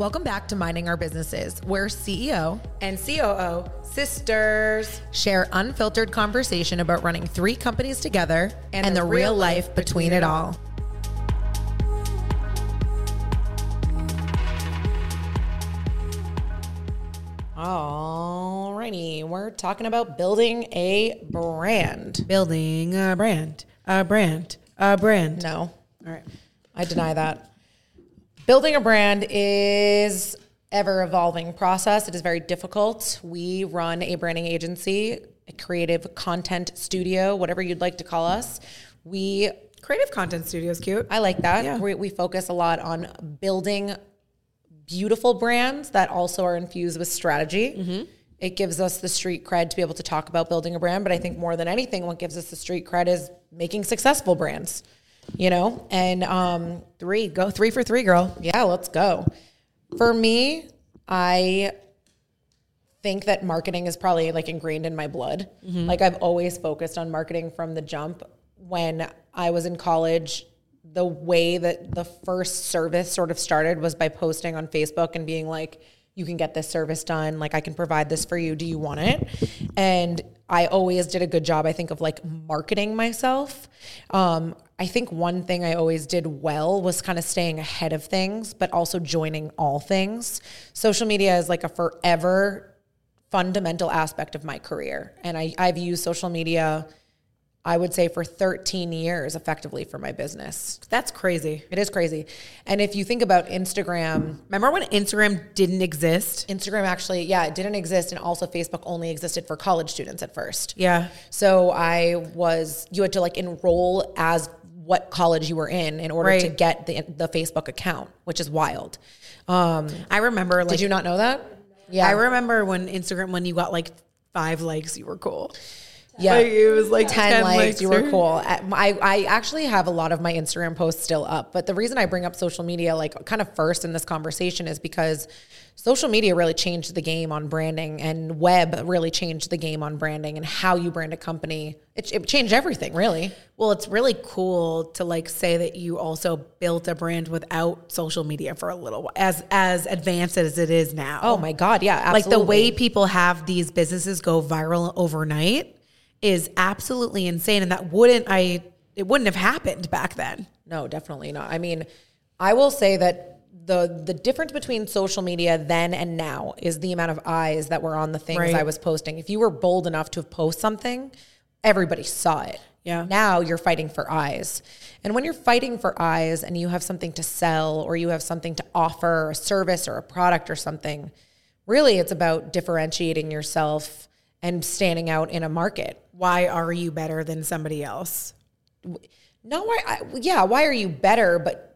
Welcome back to Minding Our Businesses, where CEO and COO sisters share unfiltered conversation about running three companies together and, and the, the, real life, life between, between it all. Alrighty, we're talking about building a brand. Building a brand, a brand, a brand. No. All right. I deny that. Building a brand is ever evolving process. It is very difficult. We run a branding agency, a creative content studio, whatever you'd like to call us. We creative content studio is cute. I like that. Yeah. We, we focus a lot on building beautiful brands that also are infused with strategy. Mm-hmm. It gives us the street cred to be able to talk about building a brand, but I think more than anything, what gives us the street cred is making successful brands you know? And um, three, go three for three, girl. Yeah, let's go. For me, I think that marketing is probably like ingrained in my blood. Mm-hmm. Like I've always focused on marketing from the jump. When I was in college, the way that the first service sort of started was by posting on Facebook and being like, you can get this service done. Like, I can provide this for you. Do you want it? And I always did a good job, I think, of like marketing myself. Um, I think one thing I always did well was kind of staying ahead of things, but also joining all things. Social media is like a forever fundamental aspect of my career. And I, I've used social media, I would say, for 13 years effectively for my business. That's crazy. It is crazy. And if you think about Instagram, remember when Instagram didn't exist? Instagram actually, yeah, it didn't exist. And also, Facebook only existed for college students at first. Yeah. So I was, you had to like enroll as what college you were in in order right. to get the the Facebook account, which is wild. Um, I remember. Like, did you not know that? Yeah, I remember when Instagram when you got like five likes, you were cool. Yeah, like it was like 10, 10 likes, likes. You were cool. I, I actually have a lot of my Instagram posts still up. But the reason I bring up social media, like kind of first in this conversation, is because social media really changed the game on branding and web really changed the game on branding and how you brand a company. It, it changed everything, really. Well, it's really cool to like say that you also built a brand without social media for a little while, as as advanced as it is now. Oh my God, yeah, absolutely. Like the way people have these businesses go viral overnight is absolutely insane, and that wouldn't I it wouldn't have happened back then. No, definitely not. I mean, I will say that the the difference between social media then and now is the amount of eyes that were on the things right. I was posting. If you were bold enough to post something, everybody saw it. Yeah. Now you're fighting for eyes. And when you're fighting for eyes and you have something to sell or you have something to offer, a service or a product or something, really it's about differentiating yourself and standing out in a market. Why are you better than somebody else? No, why I, yeah, why are you better, but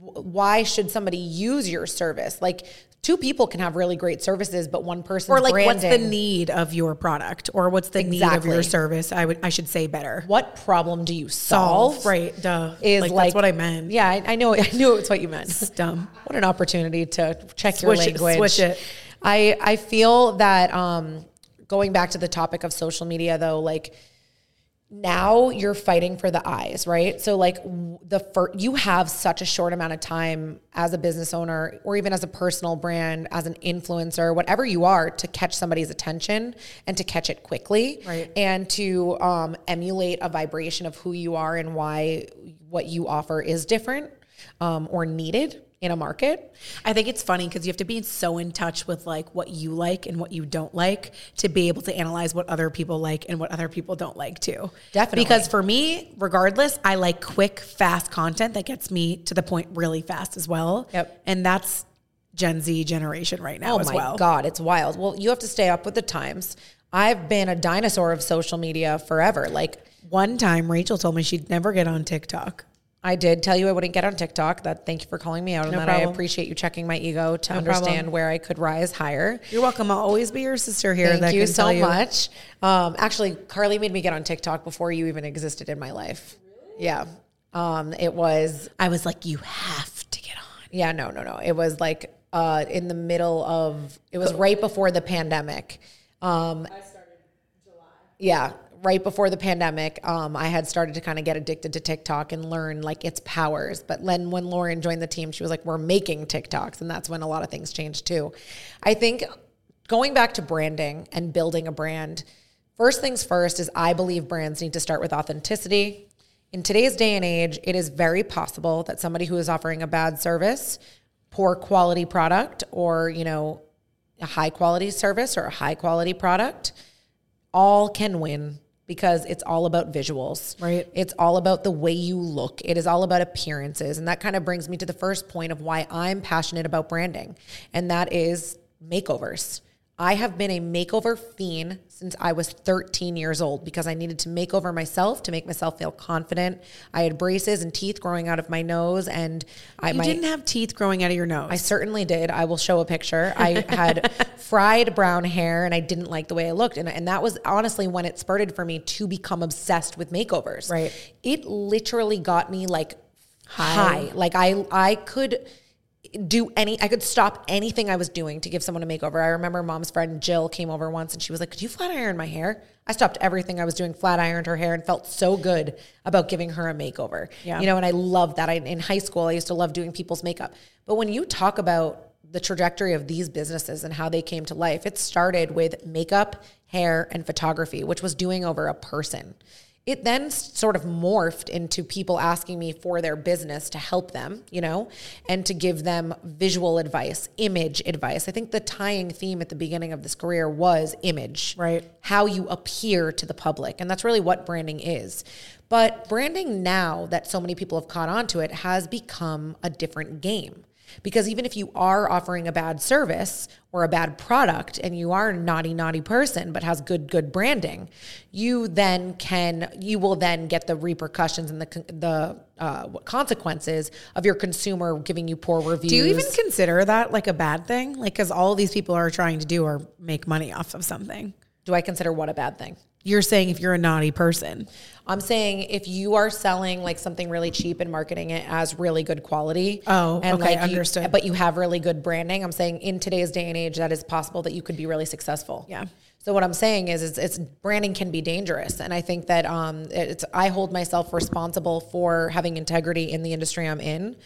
why should somebody use your service? Like two people can have really great services, but one person or like branding, what's the need of your product or what's the exactly. need of your service? I would I should say better. What problem do you solve? solve right, duh. Is like, like, that's what I meant. Yeah, I, I know. I knew it's what you meant. It's dumb. What an opportunity to check switch your language. It, switch it. I I feel that um, going back to the topic of social media though, like now you're fighting for the eyes, right? So like the first, you have such a short amount of time as a business owner or even as a personal brand, as an influencer, whatever you are, to catch somebody's attention and to catch it quickly, right. and to um, emulate a vibration of who you are and why what you offer is different um, or needed in a market. I think it's funny because you have to be so in touch with like what you like and what you don't like to be able to analyze what other people like and what other people don't like too. Definitely. Because for me, regardless, I like quick, fast content that gets me to the point really fast as well. Yep. And that's Gen Z generation right now oh as well. Oh my God, it's wild. Well, you have to stay up with the times. I've been a dinosaur of social media forever. Like one time Rachel told me she'd never get on TikTok. I did tell you I wouldn't get on TikTok. That thank you for calling me out on no that. Problem. I appreciate you checking my ego to no understand problem. where I could rise higher. You're welcome. I'll always be your sister here. Thank you so you. much. Um, actually, Carli made me get on TikTok before you even existed in my life. Yeah. Um, it was. I was like, you have to get on. Yeah. No. No. No. It was like uh, in the middle of. It was right before the pandemic. Um, I started July. Yeah right before the pandemic, um, I had started to kind of get addicted to TikTok and learn like its powers. But then when Lauren joined the team, she was like, "We're making TikToks," and that's when a lot of things changed too. I think going back to branding and building a brand, first things first is I believe brands need to start with authenticity. In today's day and age, it is very possible that somebody who is offering a bad service, poor quality product, or you know, a high quality service or a high quality product all can win because it's all about visuals. Right. It's all about the way you look. It is all about appearances. And that kind of brings me to the first point of why I'm passionate about branding, and that is makeovers. I have been a makeover fiend since I was 13 years old because I needed to make over myself to make myself feel confident. I had braces and teeth growing out of my nose, and I You my, didn't have teeth growing out of your nose. I certainly did. I will show a picture. I had fried brown hair and I didn't like the way I looked. And, and that was honestly when it spurted for me to become obsessed with makeovers. Right. It literally got me like high. Like I I could do any I could stop anything I was doing to give someone a makeover. I remember mom's friend Jill came over once and she was like, Could you flat iron my hair? I stopped everything I was doing, flat ironed her hair and felt so good about giving her a makeover. Yeah. You know, and I love that. I in high school I used to love doing people's makeup. But when you talk about the trajectory of these businesses and how they came to life, it started with makeup, hair, and photography, which was doing over a person. It then sort of morphed into people asking me for their business to help them, you know, and to give them visual advice, image advice. I think the tying theme at the beginning of this career was image, Right. How you appear to the public. And that's really what branding is. But branding now that so many people have caught on to it has become a different game. Because even if you are offering a bad service or a bad product and you are a naughty, naughty person, but has good, good branding, you then can, you will then get the repercussions and the, the uh, consequences of your consumer giving you poor reviews. Do you even consider that like a bad thing? Like, because all these people are trying to do are make money off of something. Do I consider what a bad thing? You're saying if you're a naughty person, I'm saying if you are selling like something really cheap and marketing it as really good quality. Oh, okay, like you- understood. but you have really good branding. I'm saying in today's day and age, that is possible that you could be really successful. Yeah. So what I'm saying is, it's, it's branding can be dangerous, and I think that um, it's I hold myself responsible for having integrity in the industry I'm in.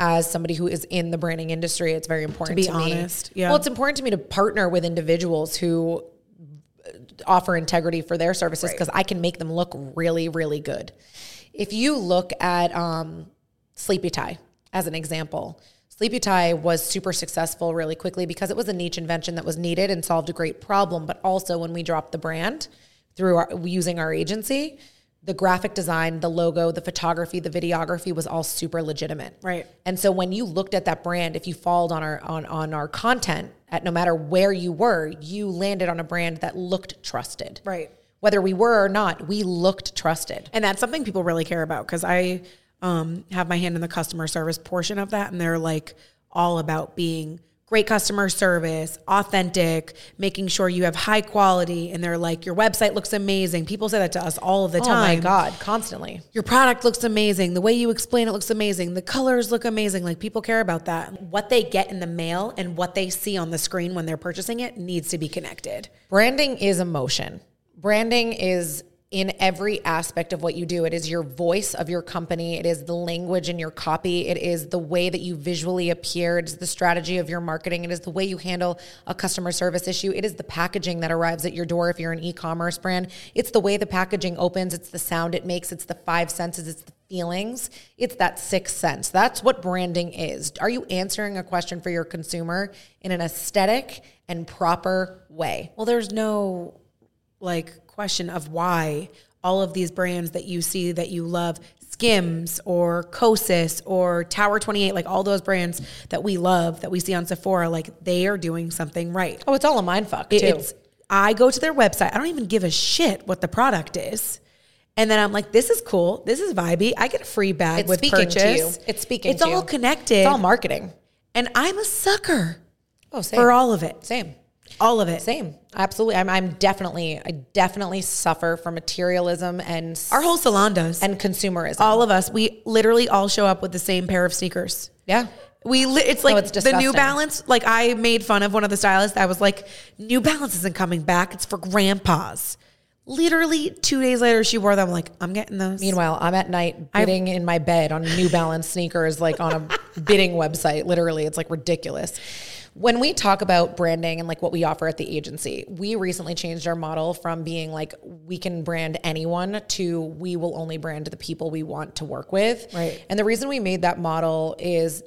As somebody who is in the branding industry, it's very important be to, me. honest, yeah. Well, it's important to me to partner with individuals who offer integrity for their services because I can make them look really, really good. If you look at um, Sleepy Tie as an example, Sleepy Tie was super successful really quickly because it was a niche invention that was needed and solved a great problem. But also, when we dropped the brand through our, using our agency, the graphic design, the logo, the photography, the videography was all super legitimate. Right. And so when you looked at that brand, if you followed on our on on our content at no matter where you were, you landed on a brand that looked trusted. Right. Whether we were or not, we looked trusted. and that's something people really care about because I um, have my hand in the customer service portion of that, and they're like all about being great customer service, authentic, making sure you have high quality, and they're like your website looks amazing. People say that to us all of the Oh time. my God, constantly. your product looks amazing. The way you explain it looks amazing. The colors look amazing. Like people care about that. What they get in the mail and what they see on the screen when they're purchasing it needs to be connected. Branding is emotion. Branding is in every aspect of what you do. It is your voice of your company. It is the language in your copy. It is the way that you visually appear. It is the strategy of your marketing. It is the way you handle a customer service issue. It is the packaging that arrives at your door if you're an e-commerce brand. It's the way the packaging opens. It's the sound it makes. It's the five senses. It's the feelings. It's that sixth sense. That's what branding is. Are you answering a question for your consumer in an aesthetic and proper way? Well, there's no like question of why all of these brands that you see that you love, Skims or Kosas or Tower 28, like all those brands that we love that we see on Sephora, like they are doing something right. Oh, it's all a mind fuck too. It's I go to their website. I don't even give a shit what the product is. And then I'm like, this is cool. This is vibey. I get a free bag It's with speaking purchase. to you. It's speaking It's all you. connected. it's all marketing. and I'm a sucker Oh, same. for all of it. same. All of it. Same. Absolutely. I'm, I'm definitely, I definitely suffer from materialism and Our whole salon does. and consumerism. all of us, we literally all show up with the same pair of sneakers. yeah. We li- it's like oh, it's the New. Balance. Like I made fun of one of the stylists. I was like, New Balance isn't coming back. It's for grandpas. Literally two days later, she wore them. Like, I'm getting those. Meanwhile, I'm at night bidding in my bed on New Balance sneakers, like on a bidding website. Literally, it's like ridiculous. When we talk about branding and like what we offer at the agency, we recently changed our model from being like we can brand anyone to we will only brand the people we want to work with. Right. And the reason we made that model is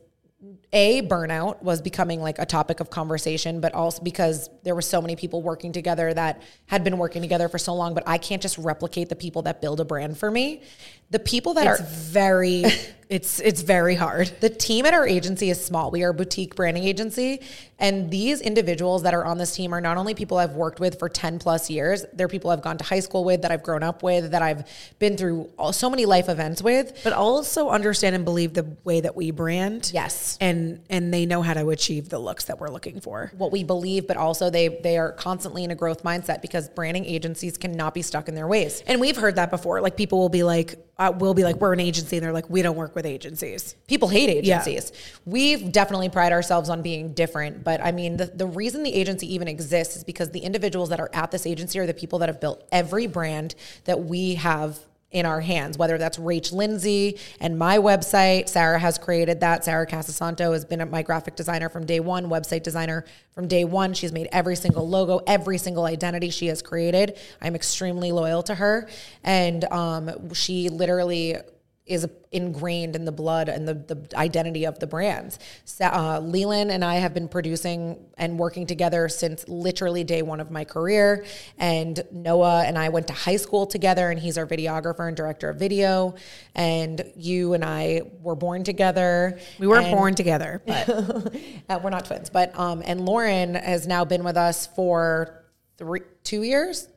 a burnout was becoming like a topic of conversation but also because there were so many people working together that had been working together for so long but i can't just replicate the people that build a brand for me the people that it's are very, it's it's very hard. the team at our agency is small. We are a boutique branding agency. And these individuals that are on this team are not only people I've worked with for 10 plus years, they're people I've gone to high school with, that I've grown up with, that I've been through all, so many life events with. But also understand and believe the way that we brand. Yes. And and they know how to achieve the looks that we're looking for. What we believe, but also they they are constantly in a growth mindset because branding agencies cannot be stuck in their ways. And we've heard that before. Like people will be like, uh, we'll be like, we're an agency, and they're like, we don't work with agencies. people hate agencies. We've definitely pride ourselves on being different, but I mean, the, the reason the agency even exists is because the individuals that are at this agency are the people that have built every brand that we have in our hands, whether that's Rach Lindsay and my website. Sarah has created that. Sarah Casasanto has been my graphic designer from day one, website designer from day one. She's made every single logo, every single identity she has created. I'm extremely loyal to her. And um, she literally is ingrained in the blood and the, the identity of the brands. So, uh, Leland and I have been producing and working together since literally day one of my career. And Noah and I went to high school together, and he's our videographer and director of video. And you and I were born together. We weren't And- born together, but uh, we're not twins, but um, and Lauren has now been with us for three, two years,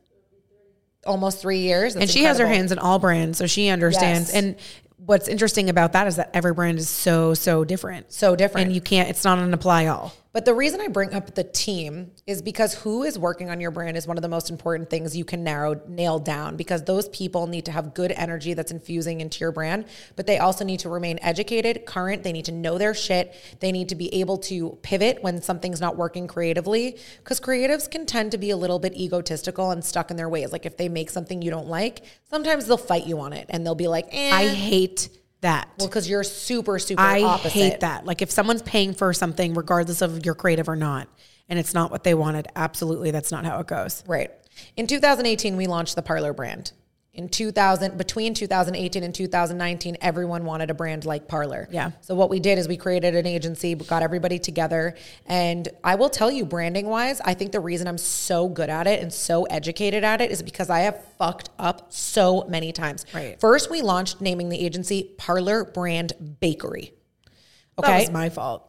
almost three years, and That's she has her hands in all brands, so she understands. Yes. And what's interesting about that is that every brand is so so different, so different. and you can't. It's not an apply all. But the reason I bring up the team is because who is working on your brand is one of the most important things you can narrow nail down because those people need to have good energy that's infusing into your brand, but they also need to remain educated, current, they need to know their shit. They need to be able to pivot when something's not working creatively cuz creatives can tend to be a little bit egotistical and stuck in their ways. Like if they make something you don't like, sometimes they'll fight you on it and they'll be like, "Eh, I hate that. well cuz you're super super I opposite." hate that. Like if someone's paying for something, regardless of your creative or not, and it's not what they wanted, absolutely, that's not how it goes. Right. In 2018, we launched the Parlor brand. In 2000, between 2018 and 2019, everyone wanted a brand like Parlor. Yeah. So what we did is we created an agency, we got everybody together, and I will tell you, branding wise, I think the reason I'm so good at it and so educated at it is because I have fucked up so many times. Right. First, we launched naming the agency Parlor Brand Bakery. That Okay. was my fault.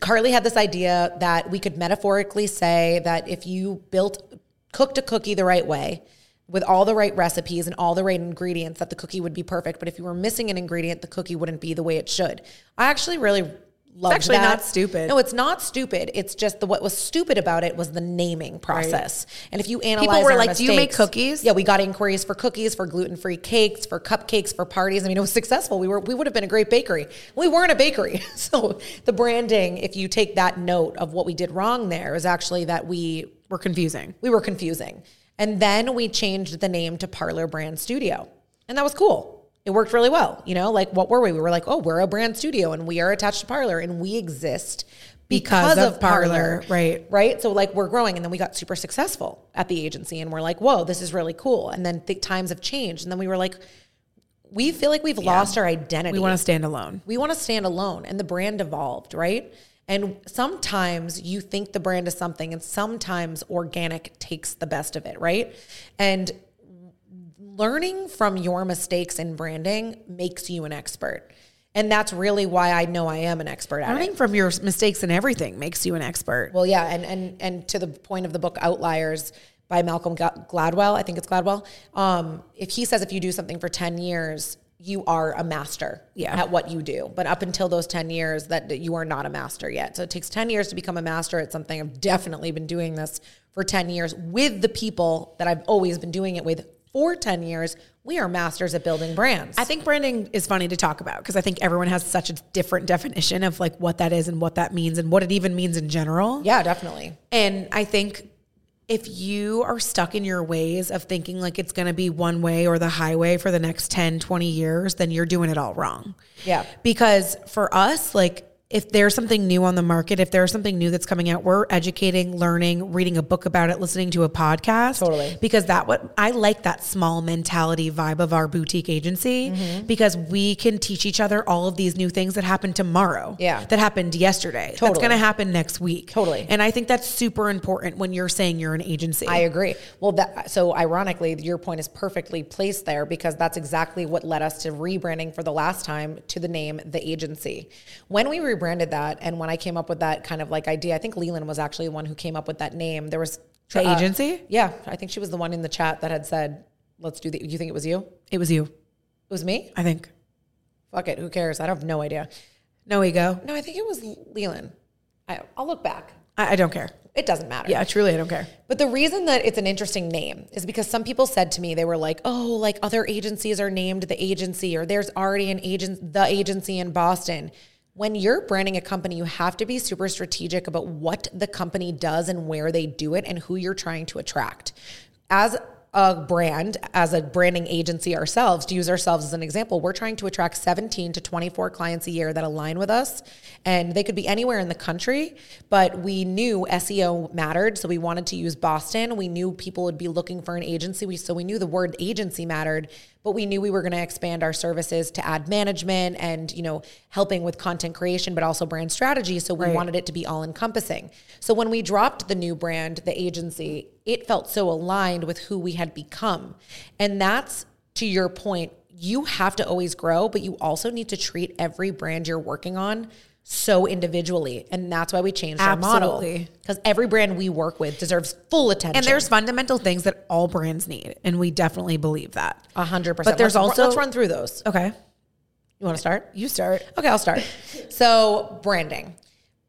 Carly had this idea that we could metaphorically say that if you built cooked a cookie the right way with all the right recipes and all the right ingredients that the cookie would be perfect but if you were missing an ingredient the cookie wouldn't be the way it should i actually really love that. It's actually that. not stupid. no it's not stupid it's just the what was stupid about it was the naming process and if you analyze People were like, "Do you make cookies?" yeah we got inquiries for cookies for gluten-free cakes for cupcakes for parties i mean it was successful we were we would have been a great bakery we weren't a bakery so the branding if you take that note of what we did wrong there is actually that we We're confusing. we were confusing and then we changed the name to parlor brand studio. And that was cool. It worked really well you know like what were we? We were like oh we're a brand studio and we are attached to parlor and we exist because, Because of of parlor, right. right? So like we're growing and then we got super successful at the agency and we're like whoa this is really cool. And then th- times have changed and then we were like we feel like we've lost our identity. We want to stand alone. we want to stand alone and the brand evolved, right? And sometimes you think the brand is something and sometimes organic takes the best of it, right? And learning from your mistakes in branding makes you an expert. And that's really why I know I am an expert at it. Learning from your mistakes and everything makes you an expert. Well, yeah, and and and to the point of the book Outliers by Malcolm Gladwell, I think it's Gladwell. Um, if he says if you do something for ten years, you are a master Yeah. at what you do. But up until those ten years, that that you are not a master yet. So it takes ten years to become a master at something. I've definitely been doing this for ten years with the people that I've always been doing it with for ten years. We are masters at building brands. I think branding is funny to talk about because I think everyone has such a different definition of like what that is and what that means and what it even means in general. yeah, definitely. And I think if you are stuck in your ways of thinking like it's going to be one way or the highway for the next 10, 20 years, then you're doing it all wrong. Yeah. Because for us, like if there's something new on the market, if there's something new that's coming out, we're educating, learning, reading a book about it, listening to a podcast. Totally. Because that what I like that small mentality vibe of our boutique agency Mm-hmm. because we can teach each other all of these new things that happen tomorrow. Yeah. That happened yesterday. That's going to happen next week. Totally. And I think that's super important when you're saying you're an agency. I agree. Well, that so ironically, your point is perfectly placed there because that's exactly what led us to rebranding for the last time to the name the agency. When we rebranded that, and when I came up with that kind of like idea, I think Leland was actually the one who came up with that name. There was The uh, agency? Yeah, I think she was the one in the chat that had said, "Let's do the." You think it was you? It was you, It was me. I think. Fuck it. Who cares? I don't have no idea. No ego. No, I think it was Leland. I, I'll look back. I, I don't care. It doesn't matter. Yeah, truly, I don't care. But the reason that it's an interesting name is because some people said to me, they were like, oh, like other agencies are named the agency, or there's already an agent, the agency in Boston. When you're branding a company, you have to be super strategic about what the company does and where they do it and who you're trying to attract. As a brand, as a branding agency ourselves, to use ourselves as an example, we're trying to attract 17 to 24 clients a year that align with us. And they could be anywhere in the country, but we knew SEO mattered. So we wanted to use Boston. We knew people would be looking for an agency. We, so we knew the word agency mattered, but we knew we were going to expand our services to ad management and, you know, helping with content creation, but also brand strategy. So we wanted it to be all encompassing. So when we dropped the new brand, the agency, it felt so aligned with who we had become. And that's to your point, you have to always grow, but you also need to treat every brand you're working on so individually. And that's why we changed our model. Absolutely. Because every brand we work with deserves full attention. And there's fundamental things that all brands need, and we definitely believe that. a hundred percent. But there's Let's- also- let's run through those. Okay, You want to start? you start. Okay, I'll start. So, branding.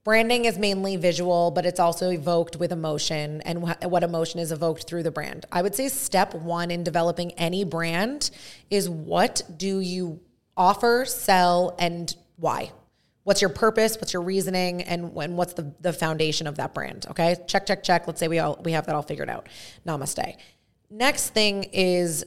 Branding is mainly visual, but it's also evoked with emotion and wh- what emotion is evoked through the brand. I would say step one in developing any brand is what do you offer, sell, and why? What's your purpose? What's your reasoning? And, and what's the, the foundation of that brand? Okay, check, check, check. Let's say we all we have that all figured out. Namaste. Next thing is,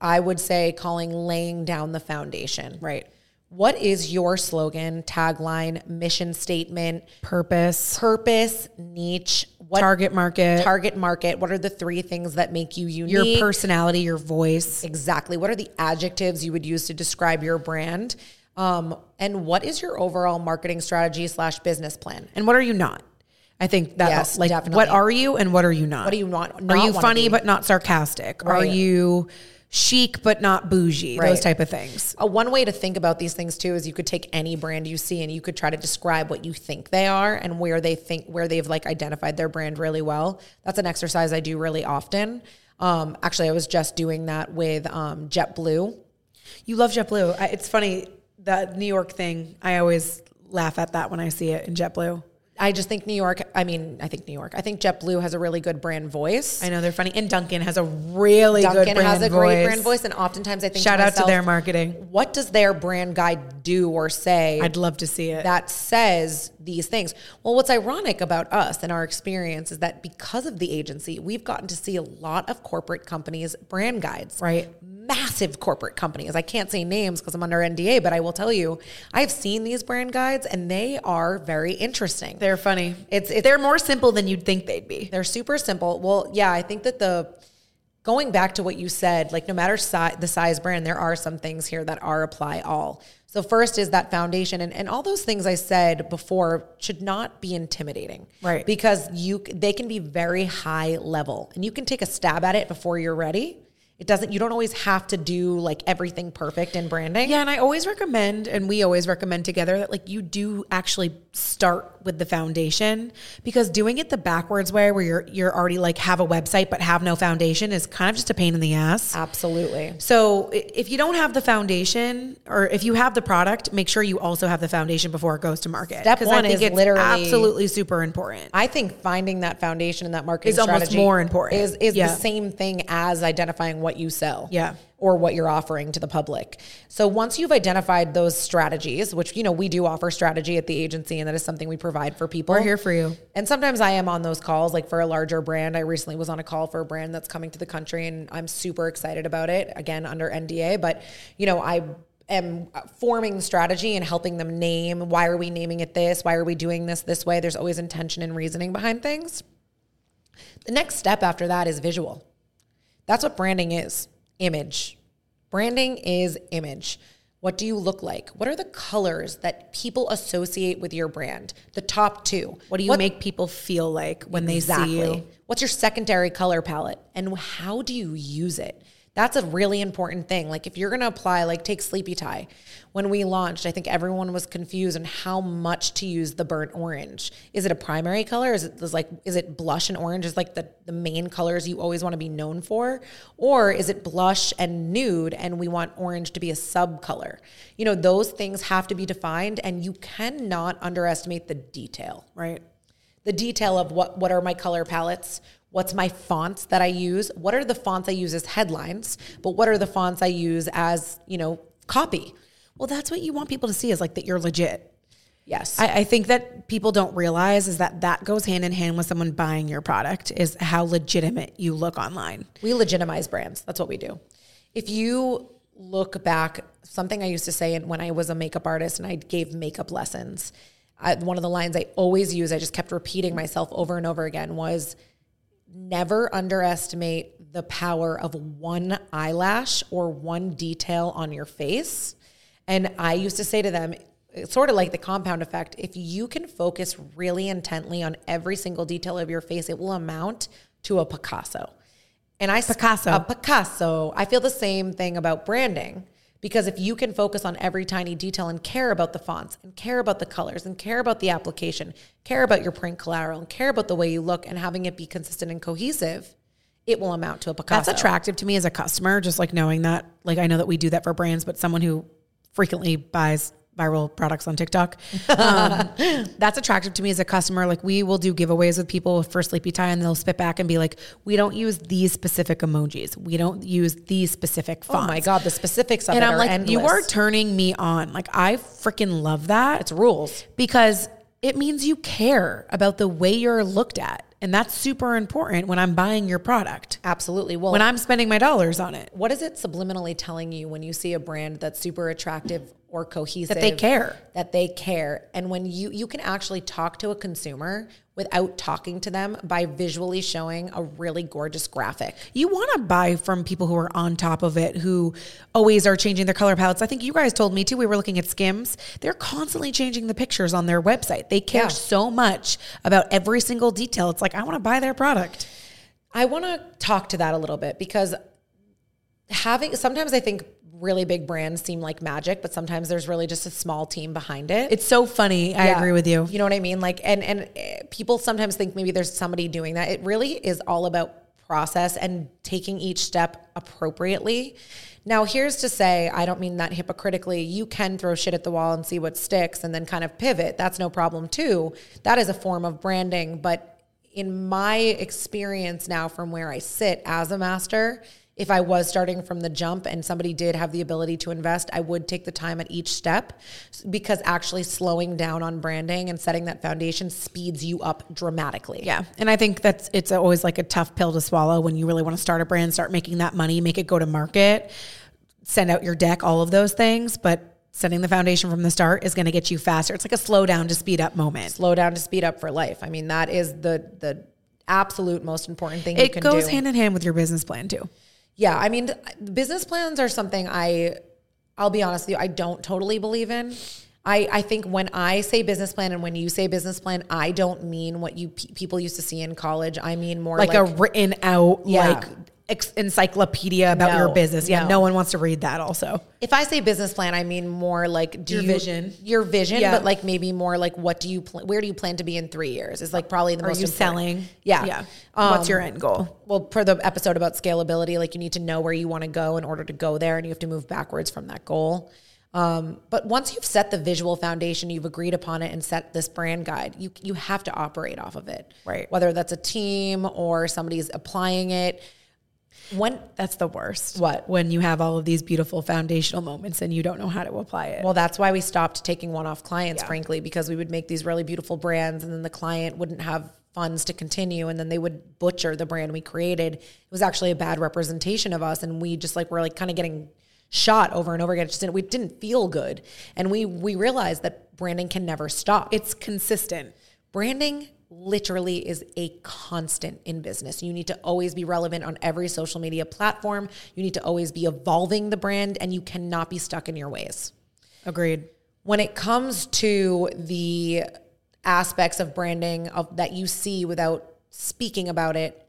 I would say, calling laying down the foundation. Right. What is your slogan, tagline, mission statement, Purpose, purpose, niche, what target market, target market? What are the three things that make you unique? your personality, your voice. exactly. What are the adjectives you would use to describe your brand? Um, and what is your overall marketing strategy slash business plan? And what are you not? I think that Yes, like definitely. what are you and what are you not? What do you not? are you funny but not sarcastic? Are you chic but not bougie? Those type of things. A one way to think about these things too is you could take any brand you see and you could try to describe what you think they are and where they think where they've like identified their brand really well. That's an exercise I do really often. Um, actually, I was just doing that with um, JetBlue. You love JetBlue. I, it's funny the New York thing. I always laugh at that when I see it in JetBlue. I just think New York. I mean, I think New York. I think JetBlue has a really good brand voice. I know they're funny, and Dunkin' has a really good Dunkin' brand has a voice. great brand voice, and oftentimes I think Shout out to their marketing. What does their brand guide do or say? I'd love to see it. that says these things. Well, what's ironic about us and our experience is that because of the agency, we've gotten to see a lot of corporate companies' brand guides. Right. Massive corporate companies. I can't say names because I'm under NDA, but I will tell you, I've seen these brand guides and they are very interesting. they're funny. It's, it's They're more simple than you'd think they'd be. they're super simple. Well, yeah, I think that the going back to what you said, like no matter si- the size brand, there are some things here that are apply all. So first is that foundation, and, and all those things I said before should not be intimidating, Right. Because you they can be very high level, and you can take a stab at it before you're ready. It doesn't. You don't always have to do like everything perfect in branding. Yeah, and I always recommend, and we always recommend together that like you do actually start with the foundation because doing it the backwards way, where you're you're already like have a website but have no foundation, is kind of just a pain in the ass. Absolutely. So if you don't have the foundation, or if you have the product, make sure you also have the foundation before it goes to market. Step one I think is it's literally- absolutely super important. I think finding that foundation and that marketing Is almost more important. Is is Yeah. the same thing as identifying what you sell. Yeah. or what you're offering to the public. So once you've identified those strategies, which you know we do offer strategy at the agency and that is something we provide for people. We're here for you. And sometimes I am on those calls like for a larger brand. I recently was on a call for a brand that's coming to the country and I'm super excited about it. Again, under NDA, but you know, I am forming strategy and helping them name why are we naming it this? Why are we doing this this way? There's always intention and reasoning behind things. The next step after that is visual. That's what branding is image. Branding is image. What do you look like? What are the colors that people associate with your brand? The top two. What do you what, make people feel like when exactly. they see you? What's your secondary color palette? And how do you use it? That's a really important thing. Like if you're going to apply, like take Sleepy Tie. When we launched, I think everyone was confused on how much to use the burnt orange. Is it a primary color? Is it like is it blush and orange is like the, the main colors you always want to be known for? Or is it blush and nude and we want orange to be a sub color? You know, those things have to be defined and you cannot underestimate the detail. Right. The detail of what what are my color palettes? What's my fonts that I use? What are the fonts I use as headlines? But what are the fonts I use as, you know, copy? Well, that's what you want people to see is like that you're legit. Yes. I, I, think that people don't realize is that that goes hand in hand with someone buying your product is how legitimate you look online. We legitimize brands. That's what we do. If you look back, something I used to say when I was a makeup artist and I gave makeup lessons, I, one of the lines I always use, I just kept repeating myself over and over again was, never underestimate the power of one eyelash or one detail on your face. And I used to say to them, it's sort of like the compound effect. If you can focus really intently on every single detail of your face, it will amount to a Picasso. And I Picasso. A Picasso. I feel the same thing about branding. Because if you can focus on every tiny detail and care about the fonts and care about the colors and care about the application, care about your print collateral and care about the way you look and having it be consistent and cohesive, it will amount to a Picasso. That's attractive to me as a customer, just like knowing that. Like I know that we do that for brands, but someone who frequently buys viral products on TikTok. Um, that's attractive to me as a customer. Like we will do giveaways with people for Sleepy Tie and they'll spit back and be like, we don't use these specific emojis. We don't use these specific fonts. Oh my God, the specifics of and it I'm are like, endless. you are turning me on. Like I freaking love that. It's rules. Because it means you care about the way you're looked at. And that's super important when I'm buying your product. Absolutely. Well, when I'm spending my dollars on it. What is it subliminally telling you when you see a brand that's super attractive or cohesive? That they care. That they care. And when you you can actually talk to a consumer without talking to them by visually showing a really gorgeous graphic. You want to buy from people who are on top of it, who always are changing their color palettes. I think you guys told me too. We were looking at Skims. They're constantly changing the pictures on their website. They care yeah. so much about every single detail. It's like, I want to buy their product. I want to talk to that a little bit because having sometimes I think really big brands seem like magic, but sometimes there's really just a small team behind it. It's so funny. I agree with you. You know what I mean? Like, and and eh, people sometimes think maybe there's somebody doing that. It really is all about process and taking each step appropriately. Now, here's to say, I don't mean that hypocritically. You can throw shit at the wall and see what sticks and then kind of pivot. That's no problem, too. That is a form of branding. But in my experience now, from where I sit as a master, if I was starting from the jump and somebody did have the ability to invest, I would take the time at each step because actually slowing down on branding and setting that foundation speeds you up dramatically. Yeah. And I think that's it's always like a tough pill to swallow when you really want to start a brand, start making that money, make it go to market, send out your deck, all of those things, but setting the foundation from the start is going to get you faster. It's like a slow down to speed up moment. Slow down to speed up for life. I mean, that is the the absolute most important thing it goes do. hand in hand with your business plan too. Yeah, I mean, business plans are something I, I'll be honest with you, I don't totally believe in. I, I think when I say business plan and when you say business plan, I don't mean what you people used to see in college. I mean more like, like a written out, yeah. like encyclopedia about no, your business. Yeah, no. no. one wants to read that. Also, if I say business plan, I mean more like do your you, vision, your vision, yeah. but like maybe more like what do you pl- where do you plan to be in three years? Is like probably the Are most. Are you important. selling? Yeah, yeah. Um, What's your end goal? Well, for the episode about scalability, like you need to know where you want to go in order to go there, and you have to move backwards from that goal. Um, but once you've set the visual foundation, you've agreed upon it and set this brand guide, you you have to operate off of it. Right. Whether that's a team or somebody's applying it When That's the worst. What? When you have all of these beautiful foundational moments and you don't know how to apply it. Well, that's why we stopped taking one off clients, Yeah. frankly, because we would make these really beautiful brands and then the client wouldn't have funds to continue and then they would butcher the brand we created. It was actually a bad representation of us and we just like were like kind of getting shot over and over again. It just didn't, we didn't feel good. And we we realized that branding can never stop. it's consistent. branding literally is a constant in business. You need to always be relevant on every social media platform. You need to always be evolving the brand and you cannot be stuck in your ways Agreed. when it comes to the aspects of branding of that you see without speaking about it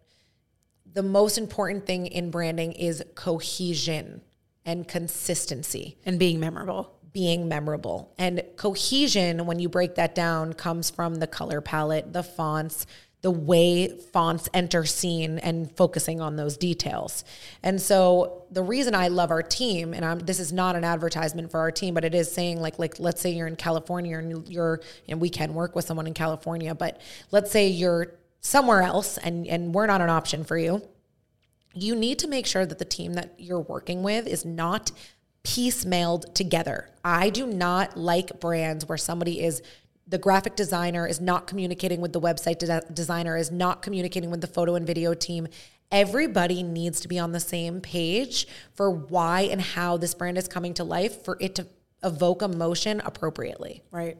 the most important thing in branding is cohesion and consistency And being memorable. Being memorable. And cohesion when you break that down comes from the color palette the fonts the way fonts enter scene and focusing on those details. And so the reason i love our team and I'm, this is not an advertisement for our team but it is saying like like let's say you're in california and you're and we can work with someone in california but let's say you're somewhere else and and we're not an option for you. You need to make sure that the team that you're working with is not piecemealed together. I do not like brands where somebody is the graphic designer is not communicating with the website de- designer is not communicating with the photo and video team. Everybody needs to be on the same page for why and how this brand is coming to life for it to evoke emotion appropriately. Right.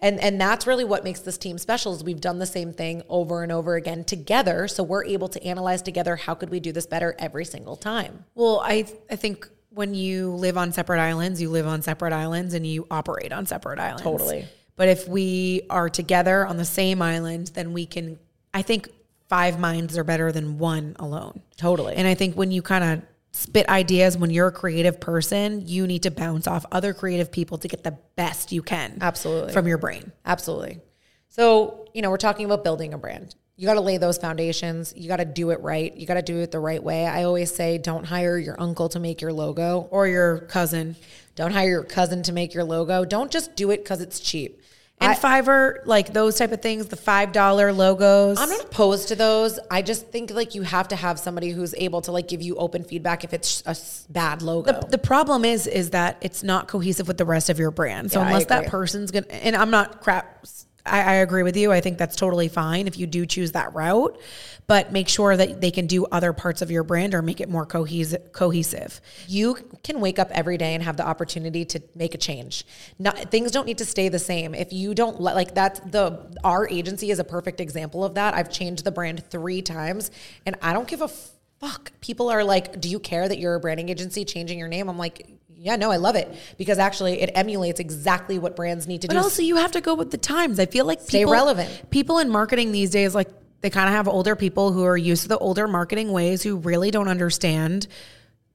And and that's really what makes this team special is we've done the same thing over and over again together. So we're able to analyze together how could we do this better every single time. Well, I I think when you live on separate islands, you live on separate islands and you operate on separate islands. Totally. But if we are together on the same island, then we can I think five minds are better than one alone. Totally. And I think when you kind of spit ideas when you're a creative person, you need to bounce off other creative people to get the best you can. Absolutely. From your brain. Absolutely. So, you know, we're talking about building a brand. You got to lay those foundations. You got to do it right. You got to do it the right way. I always say don't hire your uncle to make your logo Or your cousin. don't hire your cousin to make your logo. Don't just do it cuz it's cheap. And Fiverr, like those type of things, the five dollar logos. I'm not opposed to those. I just think like you have to have somebody who's able to like give you open feedback if it's a bad logo. the problem is is that it's not cohesive with the rest of your brand. So Yeah, unless that person's gonna and I'm not crap I, I agree with you. I think that's totally fine if you do choose that route, but make sure that they can do other parts of your brand or make it more cohesive. Cohesive. you can wake up every day and have the opportunity to make a change. Not, things don't need to stay the same. If you don't let, like that's the, our agency is a perfect example of that. I've changed the brand three times and I don't give a fuck. People are like, do you care that you're a branding agency changing your name? I'm like, yeah, no, I love it because actually it emulates exactly what brands need to But do. But also you have to go with the times. I feel like Stay people, relevant. People in marketing these days, like they kind of have older people who are used to the older marketing ways who really don't understand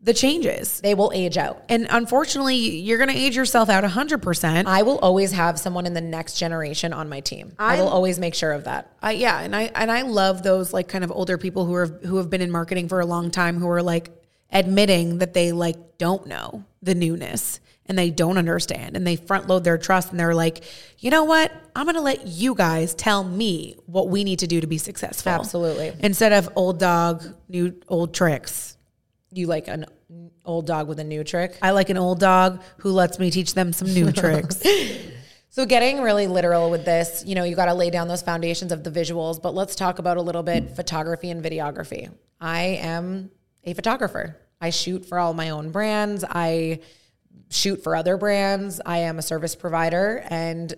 the changes. they will age out. And unfortunately, you're going to age yourself out 100%. I will always have someone in the next generation on my team. I, will always make sure of that. Uh, yeah, and I and I love those like kind of older people who are who have been in marketing for a long time who are like admitting that they like don't know the newness and they don't understand and they front load their trust and they're like, "You know what? I'm going to let you guys tell me what we need to do to be successful." Absolutely. Instead of old dog, new old tricks. You like an old dog with a new trick. I like an old dog who lets me teach them some new tricks. So getting really literal with this, you know, you got to lay down those foundations of the visuals, but let's talk about a little bit photography and videography. I am a photographer. I shoot for all my own brands. I shoot for other brands. I am a service provider and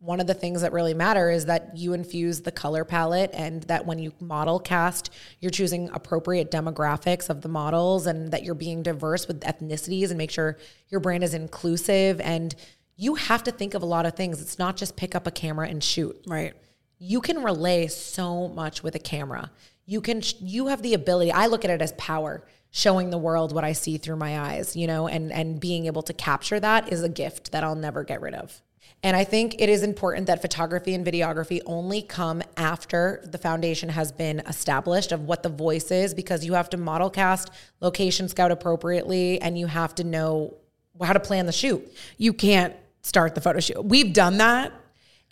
one of the things that really matter is that you infuse the color palette and that when you model cast, you're choosing appropriate demographics of the models and that you're being diverse with ethnicities and make sure your brand is inclusive and you have to think of a lot of things. It's not just pick up a camera and shoot right. you can relay so much with a camera. You can you have the ability. I look at it as power, showing the world what I see through my eyes, you know, and and being able to capture that is a gift that I'll never get rid of. And I think it is important that photography and videography only come after the foundation has been established of what the voice is because you have to model cast, location scout appropriately, and you have to know how to plan the shoot. You can't start the photo shoot. We've done that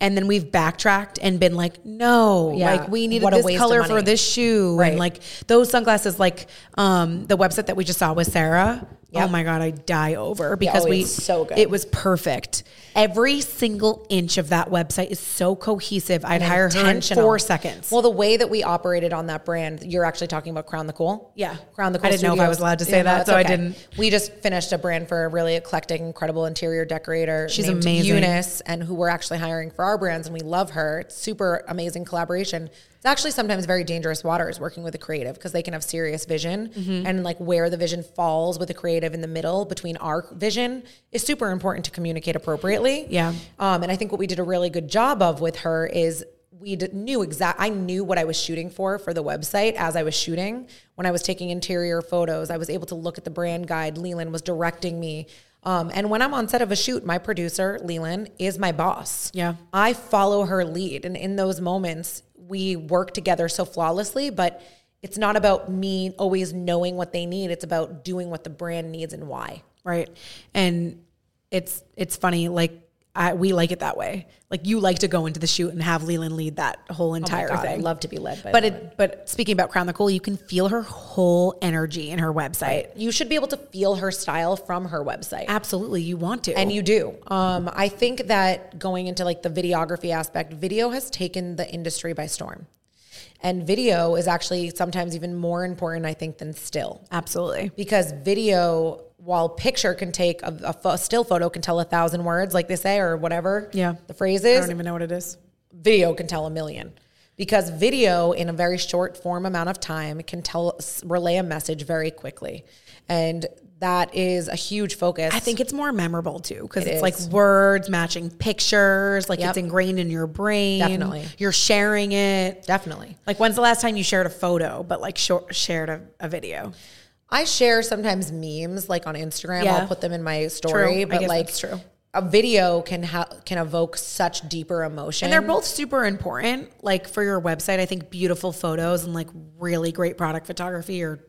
And then we've backtracked and been like, no, Yeah. like we needed this color for this shoe. Right. And like those sunglasses, like um, the website that we just saw with Sarah. Oh yep. Oh my God, I die over because oh, we, so good. it was perfect. Every single inch of that website is so cohesive. I'd hire her in four seconds. Well, the way that we operated on that brand, you're actually talking about Crown the Cool. Yeah. Crown the Cool. I didn't know if I was allowed to say that, it's so I didn't. We just finished a brand for a really eclectic, incredible interior decorator. She's named amazing. Eunice, and who we're actually hiring for our brands, and we love her. It's super amazing collaboration. Actually sometimes very dangerous waters working with a creative because they can have serious vision, Mm-hmm. and like where the vision falls with a creative in the middle between our vision is super important to communicate appropriately. Yeah. Um, and I think what we did a really good job of with her is we knew exact. I knew what I was shooting for for the website as I was shooting. When I was taking interior photos, I was able to look at the brand guide. Leland was directing me. Um, and when I'm on set of a shoot, my producer Leland is my boss. Yeah. I follow her lead, and in those moments, we work together so flawlessly. But it's not about me always knowing what they need. It's about doing what the brand needs and why. right and it's it's funny like I, we like it that way like you like to go into the shoot and have leland lead that whole entire Oh God, thing I love to be led by but it but speaking about crown the cool you can feel her whole energy in her website You should be able to feel her style from her website. absolutely you want to And you do. Um, I think that going into like the videography aspect, video has taken the industry by storm. And video is actually sometimes even more important, I think, than still. absolutely Because video, while picture can take a, a still photo can tell a thousand words, like they say, or whatever Yeah. the phrase is. i don't even know what it is video can tell a million. Because video, in a very short form amount of time, can tell relay a message very quickly, and that is a huge focus. i think it's more memorable too because It it's like words matching pictures like Yep. it's ingrained in your brain Definitely. you're sharing it definitely. like when's the last time you shared a photo but like short, shared a, a video I share sometimes memes like on Instagram. Yeah. I'll put them in my story, I but like true. a video can ha- can evoke such deeper emotion. And they're both super important. Like for your website, I think beautiful photos and like really great product photography or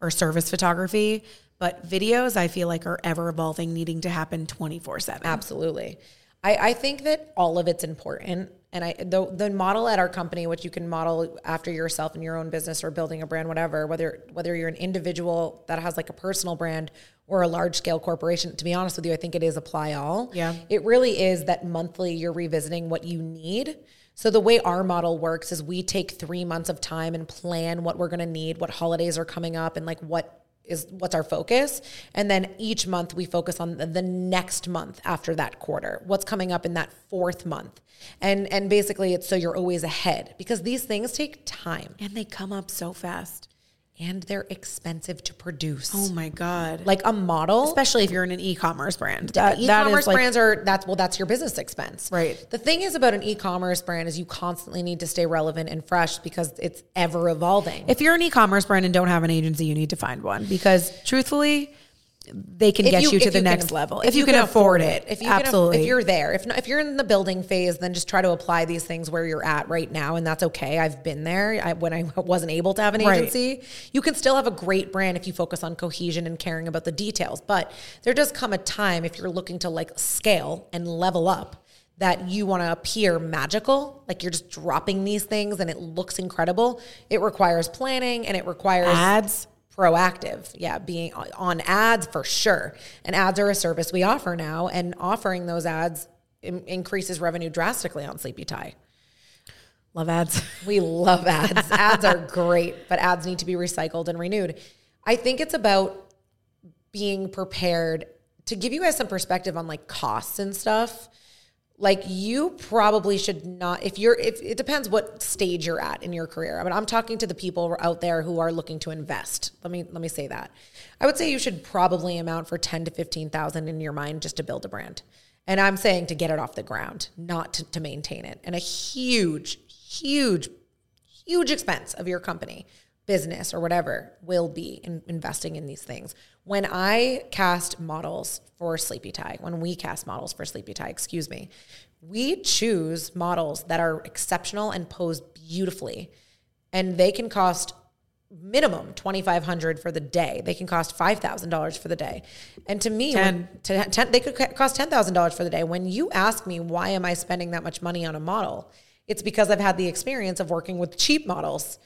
or service photography. But videos, I feel like are ever evolving, needing to happen twenty four seven. absolutely. I, I think that all of it's important. And I the the model at our company, which you can model after yourself in your own business or building a brand, whatever, whether whether you're an individual that has like a personal brand or a large scale corporation, to be honest with you, I think it is apply all. Yeah. It really is that monthly you're revisiting what you need. So the way our model works is we take three months of time and plan what we're gonna need, what holidays are coming up, and like what is what's our focus. And then each month we focus on the, next month after that quarter what's coming up in that fourth month. And and basically it's so you're always ahead because these things take time. And they come up so fast. And they're expensive to produce Oh my God. like a model Especially if you're in an e commerce brand. That, that e-commerce is like, brands are that's well that's your business expense Right. the thing is about an e-commerce brand is you constantly need to stay relevant and fresh because it's ever evolving if you're an e commerce brand and don't have an agency, you need to find one because truthfully, they can If get you, to the can- next level. If, you, can, afford it. If you Can, Absolutely. if you're there, if not, if you're in the building phase, then just try to apply these things where you're at right now, and that's okay. I've been there I, when I wasn't able to have an Right. agency. You can still have a great brand if you focus on cohesion and caring about the details. But there does come a time if you're looking to like scale and level up that you want to appear magical, like you're just dropping these things and it looks incredible. It requires planning and it requires ads. Proactive. Yeah, being on- ads for sure. And ads are a service we offer now, and offering those ads in- increases revenue drastically on Sleepy Tie. Love ads. We love ads. ads are great, but ads need to be recycled and renewed. I think it's about being prepared to give you guys some perspective on like costs and stuff. Like you probably should not if you're if it depends what stage you're at in your career. I mean, I'm talking to the people out there who are looking to invest. Let me let me say that. I would say you should probably amount for 10 to 15,000 in your mind just to build a brand. And I'm saying to get it off the ground, not to, to maintain it. And a huge, huge huge expense of your company, business, or whatever will be in investing in these things. When I cast models for Sleepy Tie, when we cast models for Sleepy Tie, excuse me, we choose models that are exceptional and pose beautifully. And they can cost minimum 2500 for the day. They can cost $5000 for the day. And to me when, Ten. to, ten, they could cost $10000 for the day. When you ask me why am i spending that much money on a model? It's because i've had the experience of working with cheap models.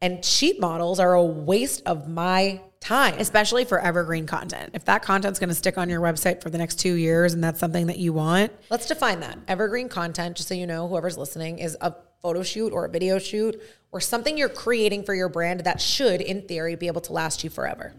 And cheap models are a waste of my time especially for evergreen content. If that content's going to stick on your website for the next two years and that's something that you want, Let's define that. Evergreen content, just so you know, whoever's listening, is a photo shoot or a video shoot or something you're creating for your brand that should, in theory, be able to last you forever.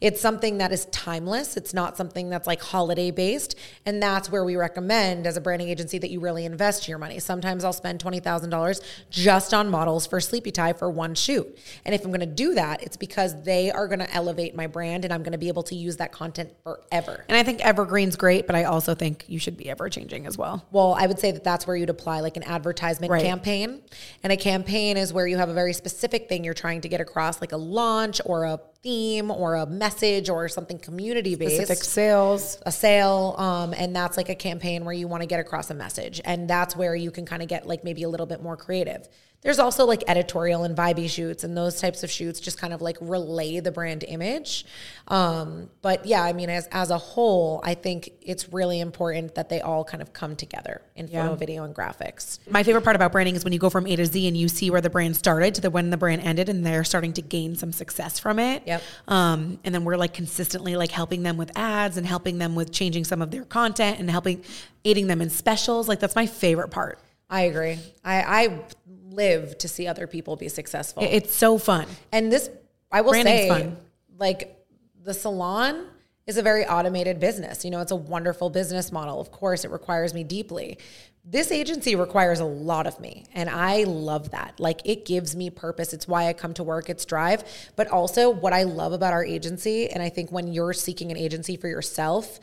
It's something that is timeless. It's not something that's like holiday based. And that's where we recommend as a branding agency that you really invest your money. Sometimes I'll spend $20,000 just on models for Sleepy Tie for one shoot. And if I'm going to do that, it's because they are going to elevate my brand and I'm going to be able to use that content forever. and I think evergreen's great, but I also think you should be ever changing as well. Well, I would say that that's where you'd apply like an advertisement Right. campaign. And a campaign is where you have a very specific thing you're trying to get across, like a launch or a theme or a message or something community based Specific sales. A sale, um, and that's like a campaign where you want to get across a message, and that's where you can kind of get like maybe a little bit more creative. There's also like editorial and vibey shoots, and those types of shoots just kind of like relay the brand image. Um, but yeah, I mean, as as a whole, I think it's really important that they all kind of come together in photo, Yeah. video, and graphics. My favorite part about branding is when you go from A to Z and you see where the brand started to the when the brand ended and they're starting to gain some success from it. Yep. Um, and then we're like consistently like helping them with ads and helping them with changing some of their content and helping aiding them in specials. Like that's my favorite part. I agree. I, I live to see other people be successful. It's so fun. And this, I will Branding's say, fun. like the salon is a very automated business. You know, it's a wonderful business model. Of course, it requires me deeply. This agency requires a lot of me, and I love that. Like, it gives me purpose. It's why I come to work, it's drive. But also, what I love about our agency, and I think when you're seeking an agency for yourself,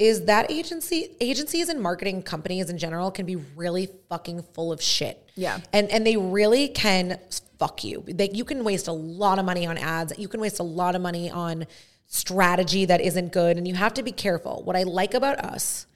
is that agency agencies and marketing companies in general can be really fucking full of shit. Yeah. And and they really can fuck you. They, you can waste a lot of money on ads. You can waste a lot of money on strategy that isn't good and you have to be careful. What I like about us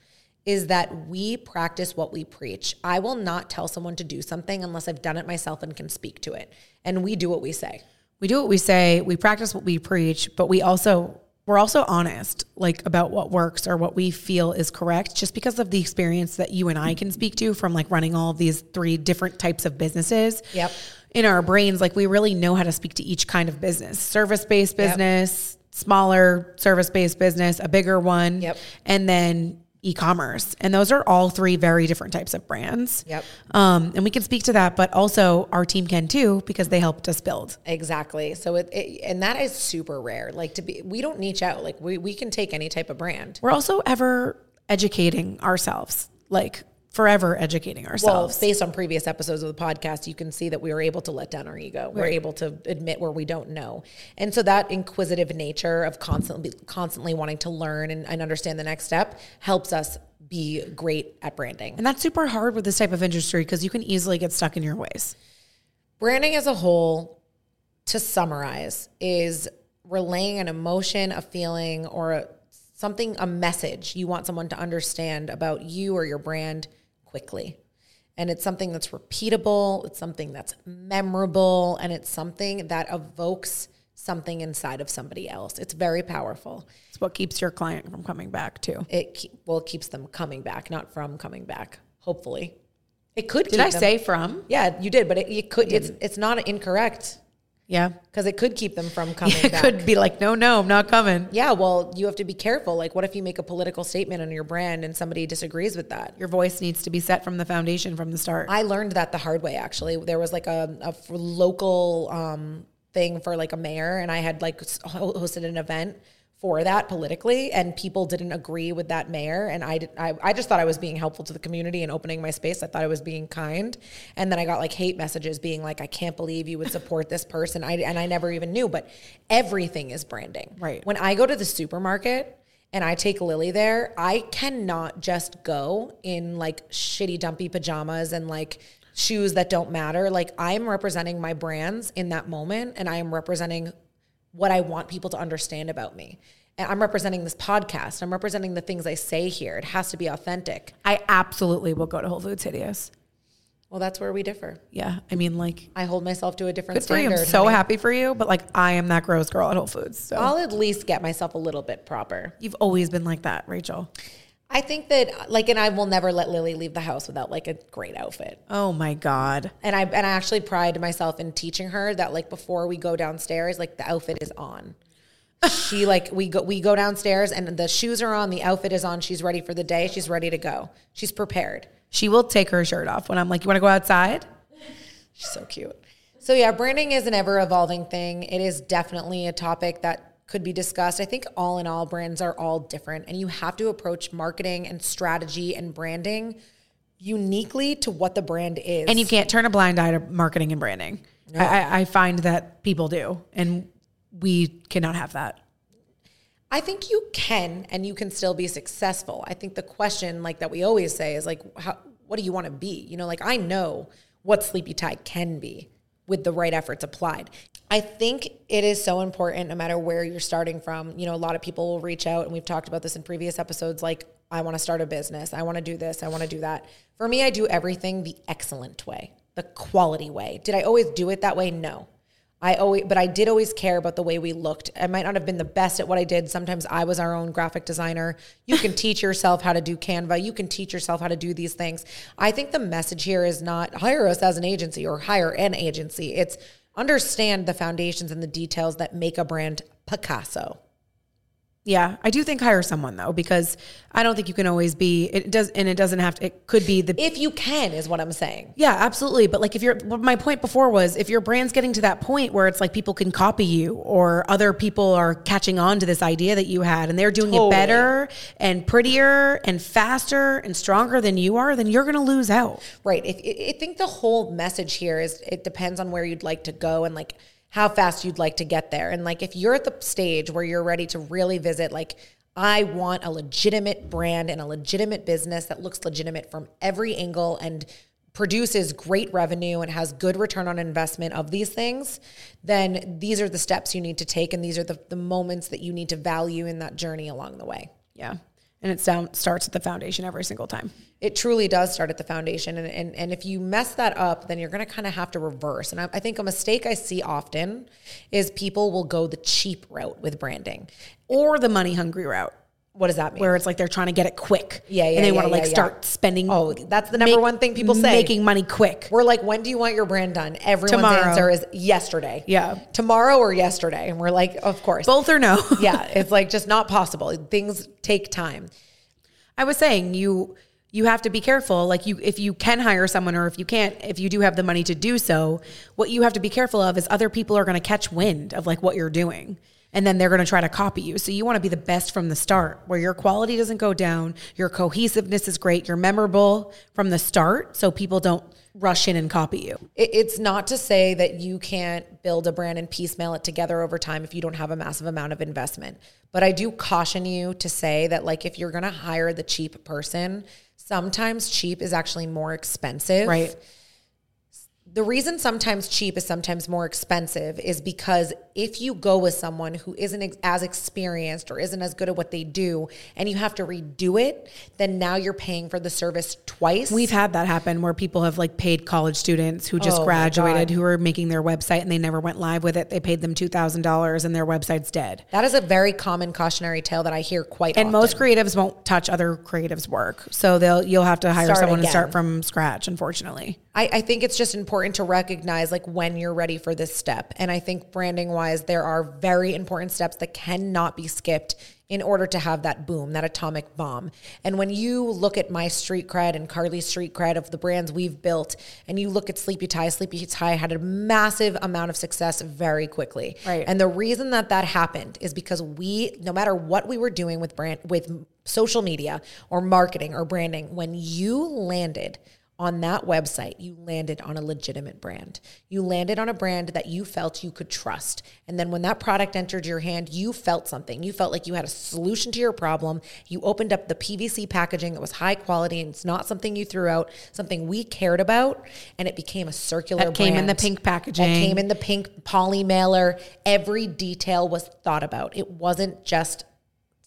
is that we practice what we preach. I will not tell someone to do something unless I've done it myself and can speak to it. And we do what we say. we do what we say, we practice what we preach, but we also we're also honest like about what works or what we feel is correct just because of the experience that you and I can speak to from like running all these three different types of businesses. Yep. In our brains like we really know how to speak to each kind of business. Service-based Yep. business, smaller service-based business, a bigger one, Yep. and then e-commerce. And those are all three very different types of brands. Yep. Um, and we can speak to that, but also our team can too because they helped us build. Exactly. So it, it and that is super rare. Like to be we don't niche out. Like we, we can take any type of brand. We're also ever educating ourselves, like forever educating ourselves. Well, based on previous episodes of the podcast, you can see that we were able to let down our ego. We're able to admit where we don't know. And so that inquisitive nature of constantly constantly wanting to learn and, and understand the next step helps us be great at branding. and that's super hard with this type of industry because you can easily get stuck in your ways. Branding as a whole, to summarize, is relaying an emotion, a feeling, or a, something, a message you want someone to understand about you or your brand quickly. And it's something that's repeatable, it's something that's memorable, and it's something that evokes something inside of somebody else. It's very powerful. It's what keeps your client from coming back too. It ke- well it keeps them coming back, not from coming back. Hopefully, it could. Did I say from? Yeah, you did, but it, it could. It's it's not incorrect Yeah. because it could keep them from coming It back. could be like, no, no, I'm not coming. Yeah, well, you have to be careful. Like, what if you make a political statement on your brand and somebody disagrees with that? Your voice needs to be set from the foundation from the start. I learned that the hard way. Actually, there was like a local um, thing for like a mayor, and I had like ho- hosted an event for that politically, and people didn't agree with that mayor, and I, did, I I just thought I was being helpful to the community and opening my space. I thought I was being kind, and then I got like hate messages being like, "I can't believe you would support this person," I and I never even knew. But everything is branding. Right. When I go to the supermarket and I take Lily there, I cannot just go in like shitty dumpy pajamas and like shoes that don't matter. Like I'm representing my brands in that moment and I am representing what I want people to understand about me. And I'm representing this podcast. I'm representing the things I say here. It has to be authentic. I absolutely will go to Whole Foods Hideous. Well, that's where we differ. Yeah. I mean, like, I hold myself to a different good for you. standard. I'm so honey. happy for you. But like, I am that gross girl at Whole Foods. So I'll at least get myself a little bit proper. you've always been like that, Rachel. I think that like, and I will never let Lily leave the house without like a great outfit. Oh my God. And I and I actually pride myself in teaching her that like before we go downstairs, like the outfit is on. she like we go we go downstairs and the shoes are on, the outfit is on, she's ready for the day, she's ready to go. She's prepared. She will take her shirt off when I'm like, you want to go outside? She's so cute. So yeah, branding is an ever evolving thing. It is definitely a topic that could be discussed. I think all in all brands are all different and you have to approach marketing and strategy and branding uniquely to what the brand is. And you can't turn a blind eye to marketing and branding. I, I, I find that people do, and we cannot have that. I think you can and you can still be successful. I think the question like that we always say is like how what do you want to be? You know, like I know what Sleepy Tie can be with the right efforts applied. I think it is so important no matter where you're starting from. You know, a lot of people will reach out and we've talked about this in previous episodes like I want to start a business. I want to do this. I want to do that. For me, I do everything the excellent way, the quality way. Did I always do it that way? No. I always, but I did always care about the way we looked. I might not have been the best at what I did. Sometimes I was our own graphic designer. You can teach yourself how to do Canva. You can teach yourself how to do these things. I think the message here is not hire us as an agency or hire an agency. It's understand the foundations and the details that make a brand Picasso. Yeah, I do think hire someone though, because I don't think you can always be. It does, and it doesn't have to. It could be the If you can, is what I'm saying. Yeah, absolutely. But like if you're my point before was if your brand's getting to that point where it's like people can copy you or other people are catching on to this idea that you had and they're doing Totally. it better and prettier and faster and stronger than you are, then you're going to lose out. Right. If I I think the whole message here is it depends on where you'd like to go and like how fast you'd like to get there. And like if you're at the stage where you're ready to really visit like I want a legitimate brand and a legitimate business that looks legitimate from every angle and produces great revenue and has good return on investment of these things, then these are the steps you need to take and these are the, the moments that you need to value in that journey along the way. Yeah. And it sound, starts at the foundation every single time. it truly does start at the foundation and, and, and if you mess that up then you're going to kind of have to reverse and I, I think a mistake i see often is people will go the cheap route with branding Or the money hungry route what does that mean where it's like they're trying to get it quick. Yeah, yeah, And they yeah, want to like yeah, yeah. start spending. oh that's the number make- one thing people say Making money quick. we're like when do you want your brand done everyone's Tomorrow. answer is yesterday Yeah. tomorrow or yesterday and we're like of course Both or no. yeah it's like just not possible things take time I was saying you you have to be careful like you if you can hire someone or if you can't if you do have the money to do so what you have to be careful of is other people are going to catch wind of like what you're doing and then they're going to try to copy you so you want to be the best from the start where your quality doesn't go down your cohesiveness is great you're memorable from the start so people don't rush in and copy you it's not to say that you can't build a brand and piecemeal it together over time if you don't have a massive amount of investment. But I do caution you to say that, like, if you're going to hire the cheap person, sometimes cheap is actually more expensive. right The reason sometimes cheap is sometimes more expensive is because if you go with someone who isn't as experienced or isn't as good at what they do and you have to redo it, then now you're paying for the service twice. We've had that happen where people have like paid college students who just Oh graduated who are making their website and they never went live with it. They paid them $2,000 and their website's dead. that is a very common cautionary tale that I hear quite often. And often. most creatives won't touch other creatives' work. So they'll you'll have to hire Start someone and again. start from scratch, unfortunately. I, I think it's just important to recognize like when you're ready for this step. And I think branding wise, there are very important steps that cannot be skipped in order to have that boom, that atomic bomb. And when you look at my street cred and Carli's street cred of the brands we've built, and you look at Sleepy Tie, Sleepy Tie had a massive amount of success very quickly. Right. And the reason that that happened is because we, no matter what we were doing with brand, with social media or marketing or branding, when you landed on that website, you landed on a legitimate brand. You landed on a brand that you felt you could trust. And then when that product entered your hand, you felt something. You felt like you had a solution to your problem. You opened up the PVC packaging that was high quality and it's not something you threw out, something we cared about. And it became a circular That came in the pink That packaging. came in the pink poly mailer. Every detail was thought about. It wasn't just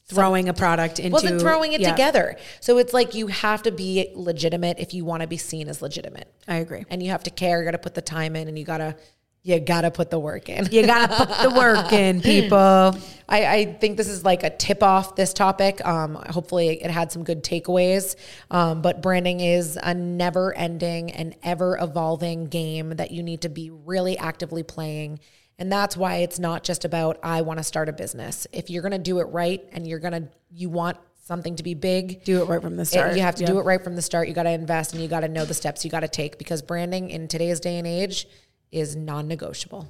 throwing a product into wasn't throwing it yeah, together. So it's like you have to be legitimate if you want to be seen as legitimate. I agree. And you have to care, you got to put the time in and you got to you got to put the work in. You gotta put the work in, people. I, I think this is like a tip off this topic. Um, hopefully, it had some good takeaways. Um, but branding is a never ending and ever evolving game that you need to be really actively playing. And that's why it's not just about, I want to start a business. If you're going to do it right and you're going to, you want something to be big, Do it right from the it- start. you have to Yeah. do it right from the start. You got to invest and you got to know the steps you got to take because branding in today's day and age is non negotiable.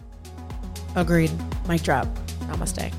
Agreed. Mic drop. Namaste.